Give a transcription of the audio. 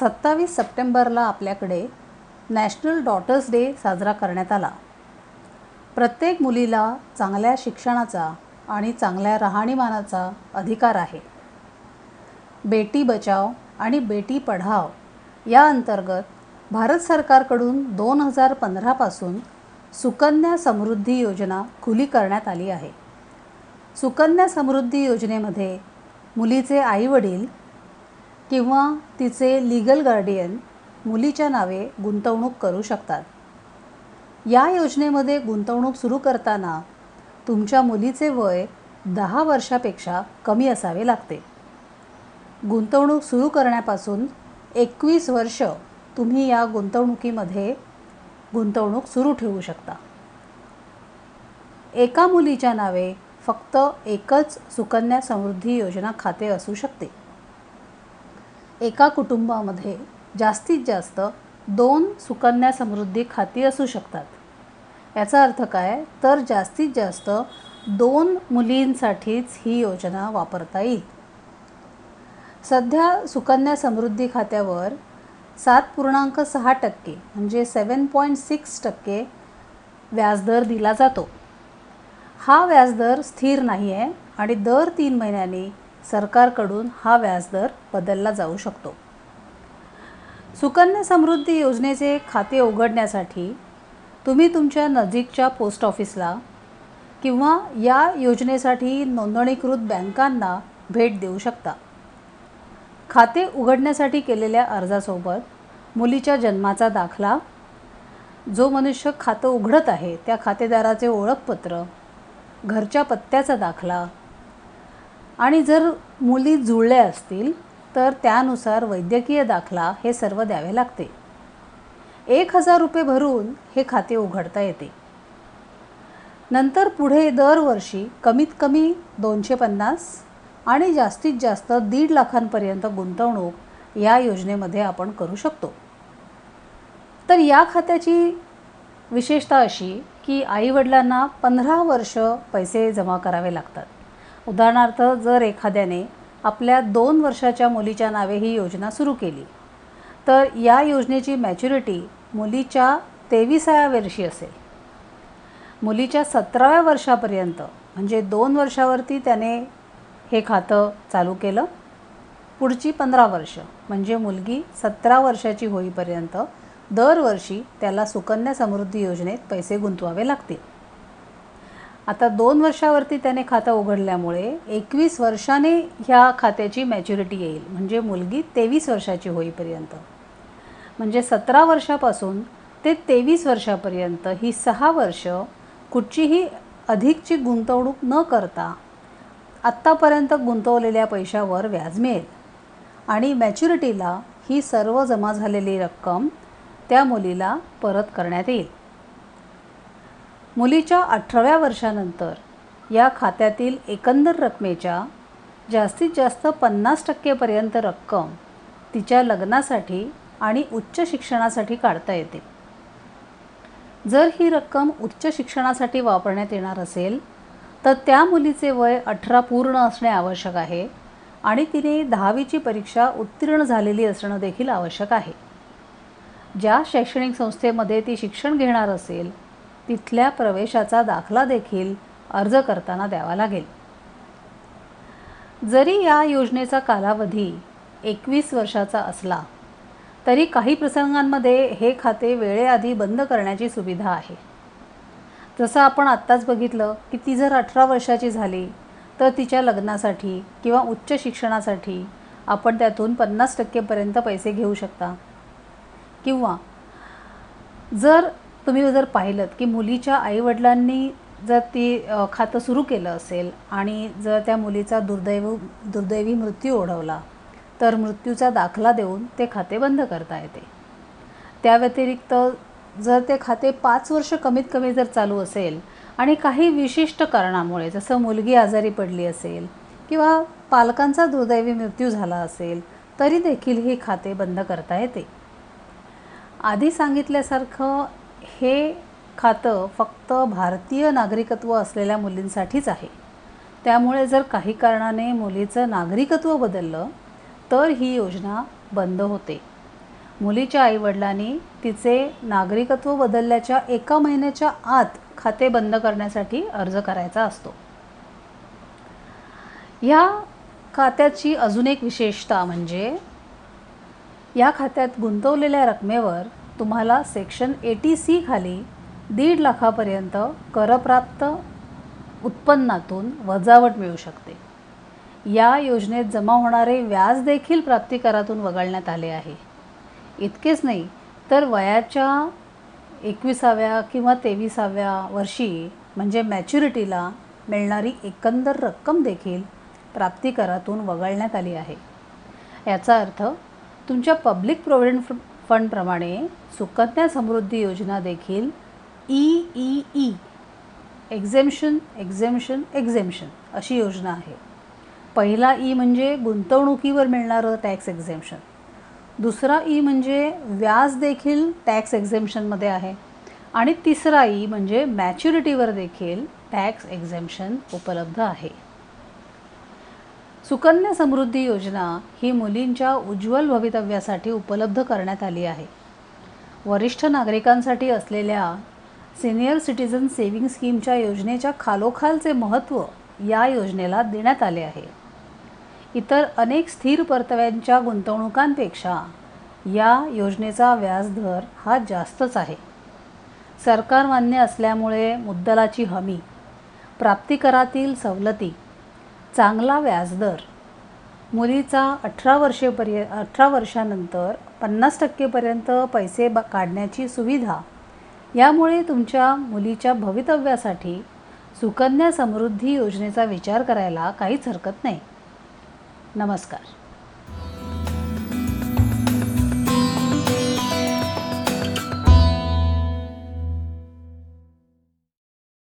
सत्तावीस सप्टेंबरला आपल्याकडे नॅशनल डॉटर्स डे साजरा करण्यात आला. प्रत्येक मुलीला चांगल्या शिक्षणाचा आणि चांगल्या राहणीमानाचा अधिकार आहे. बेटी बचाव आणि बेटी पढाव या अंतर्गत भारत सरकारकडून दोन हजार पंधरापासून सुकन्या समृद्धी योजना खुली करण्यात आली आहे. सुकन्या समृद्धी योजनेमध्ये मुलीचे आईवडील किंवा तिचे लीगल गार्डियन मुलीच्या नावे गुंतवणूक करू शकतात. या योजनेमध्ये गुंतवणूक सुरू करताना तुमच्या मुलीचे वय दहा वर्षापेक्षा कमी असावे लागते. गुंतवणूक सुरू करण्यापासून एकवीस वर्ष तुम्ही या गुंतवणुकीमध्ये गुंतवणूक सुरू ठेवू शकता. एका मुलीच्या नावे फक्त एकच सुकन्या समृद्धी योजना खाते असू शकते. एका कुटुंबामध्ये जास्तीत जास्त दोन सुकन्या समृद्धी खाती असू शकतात. याचा अर्थ काय? तर जास्तीत जास्त दोन मुलींसाठीच ही योजना वापरता येईल. सध्या सुकन्या समृद्धी खात्यावर सात पूर्णांक सहा टक्के म्हणजे सेवन पॉईंट सिक्स टक्के व्याजदर दिला जातो. हा व्याजदर स्थिर नाही आहे आणि दर तीन महिन्यांनी सरकारकडून हा व्याजदर बदलला जाऊ शकतो. सुकन्या समृद्धी योजनेचे खाते उघडण्यासाठी तुम्ही तुमच्या नजीकच्या पोस्ट ऑफिसला किंवा या योजनेसाठी नोंदणीकृत बँकांना भेट देऊ शकता. खाते उघडण्यासाठी केलेल्या अर्जासोबत मुलीच्या जन्माचा दाखला जो मनुष्य खातं उघडत आहे त्या खातेदाराचे ओळखपत्र घरच्या पत्त्याचा दाखला आणि जर मुली जुळल्या असतील तर त्यानुसार वैद्यकीय दाखला हे सर्व द्यावे लागते. एक हजार रुपये भरून हे खाते उघडता येते. नंतर पुढे दरवर्षी कमीत कमी दोनशे पन्नास आणि जास्तीत जास्त दीड लाखांपर्यंत गुंतवणूक या योजनेमध्ये आपण करू शकतो. तर या खात्याची विशेषता अशी की आईवडिलांना पंधरा वर्ष पैसे जमा करावे लागतात. उदाहरणार्थ जर एखाद्याने आपल्या दोन वर्षाच्या मुलीच्या नावे ही योजना सुरू केली तर या योजनेची मॅच्युरिटी मुलीच्या तेविसाव्या वर्षी असेल. मुलीच्या सतराव्या वर्षापर्यंत म्हणजे दोन वर्षावरती त्याने हे खातं चालू केलं. पुढची पंधरा वर्ष म्हणजे मुलगी सतरा वर्षाची होईपर्यंत दरवर्षी त्याला सुकन्या समृद्धी योजनेत पैसे गुंतवावे लागतील. आता दोन वर्षावरती त्याने खातं उघडल्यामुळे एकवीस वर्षाने ह्या खात्याची मॅच्युरिटी येईल. म्हणजे मुलगी तेवीस वर्षाची होईपर्यंत. म्हणजे सतरा वर्षापासून ते तेवीस वर्षापर्यंत ही सहा वर्ष कुठचीही अधिकची गुंतवणूक न करता आत्तापर्यंत गुंतवलेल्या पैशावर व्याज मिळेल. आणि मॅच्युरिटीला ही सर्व जमा झालेली रक्कम त्या मुलीला परत करण्यात येईल. मुलीच्या अठराव्या वर्षानंतर या खात्यातील एकंदर रकमेच्या जास्तीत जास्त पन्नास टक्केपर्यंत रक्कम तिच्या लग्नासाठी आणि उच्च शिक्षणासाठी काढता येते. जर ही रक्कम उच्च शिक्षणासाठी वापरण्यात येणार असेल तर त्या मुलीचे वय अठरा पूर्ण असणे आवश्यक आहे आणि तिने दहावीची परीक्षा उत्तीर्ण झालेली असणं देखील आवश्यक आहे. ज्या शैक्षणिक संस्थेमध्ये ती शिक्षण घेणार असेल तिथल्या प्रवेशाचा दाखला देखील अर्ज करताना द्यावा लागेल. जरी या योजनेचा कालावधी एकवीस वर्षाचा असला तरी काही प्रसंगांमध्ये हे खाते वेळेआधी बंद करण्याची सुविधा आहे. जसं आपण आत्ताच बघितलं की ती जर अठरा वर्षाची झाली तर तिच्या लग्नासाठी किंवा उच्च शिक्षणासाठी आपण त्यातून पन्नास टक्केपर्यंत पैसे घेऊ शकता. किंवा जर तुम्ही जर पाहिलं की मुलीच्या आईवडिलांनी जर ती खातं सुरू केलं असेल आणि जर त्या मुलीचा दुर्दैव दुर्दैवी मृत्यू ओढवला तर मृत्यूचा दाखला देऊन ते खाते बंद करता येते. त्या व्यतिरिक्त जर ते खाते पाच वर्ष कमीत कमी जर चालू असेल आणि काही विशिष्ट कारणामुळे जसं मुलगी आजारी पडली असेल किंवा पालकांचा दुर्दैवी मृत्यू झाला असेल तरी देखील ही खाते बंद करता येते. आधी सांगितल्यासारखं हे खातं फक्त भारतीय नागरिकत्व असलेल्या मुलींसाठीच आहे. त्यामुळे जर काही कारणाने मुलीचं नागरिकत्व बदललं तर ही योजना बंद होते. मुलीच्या आईवडिलांनी तिचे नागरिकत्व बदलल्याच्या एका महिन्याच्या आत खाते बंद करण्यासाठी अर्ज करायचा असतो. या खात्याची अजून एक विशेषता म्हणजे या खात्यात गुंतवलेल्या रकमेवर तुम्हाला सेक्शन एटी सी खाली दीड लाखापर्यंत करप्राप्त उत्पन्नातून वजावट मिळू शकते. या योजनेत जमा होणारे व्याज देखील प्राप्तिकरातून वगळण्यात आले आहे. इतकेच नाही तर वयाच्या एकविसाव्या किंवा तेविसाव्या वर्षी म्हणजे मॅच्युरिटीला मिळणारी एकंदर रक्कम देखील प्राप्तिकरातून वगळण्यात आली आहे. याचा अर्थ तुमच्या पब्लिक प्रोव्हिडंट फंडप्रमाणे सुकन्या समृद्धी योजना देखील E E E exemption exemption exemption अशी योजना आहे. पहिला ई म्हणजे गुंतवणुकीवर मिळणारं टॅक्स एक्झेम्शन दुसरा ई म्हणजे व्याज देखील टॅक्स एक्झेम्शनमध्ये आहे. आणि तिसरा ई म्हणजे मॅच्युरिटीवर देखील टॅक्स एक्झेम्शन उपलब्ध आहे. सुकन्या समृद्धी योजना ही मुलींच्या उज्ज्वल भवितव्यासाठी उपलब्ध करण्यात आली आहे. वरिष्ठ नागरिकांसाठी असलेल्या सिनियर सिटीजन सेव्हिंग स्कीमच्या योजनेच्या खालोखालचे महत्त्व या योजनेला देण्यात आले आहे. इतर अनेक स्थिर परताव्यांच्या गुंतवणुकांपेक्षा या योजनेचा व्याजदर हा जास्तच आहे. सरकार मान्य असल्यामुळे मुद्दलाची हमी प्राप्तिकरातील सवलती चांगला व्याजदर. मुलीचा अठरा वर्षेपर्य अठरा वर्षानंतर पन्नास टक्केपर्यंत पैसे ब काढण्याची सुविधा. यामुळे तुमच्या मुलीच्या भवितव्यासाठी सुकन्या समृद्धी योजनेचा विचार करायला काहीच हरकत नाही. नमस्कार.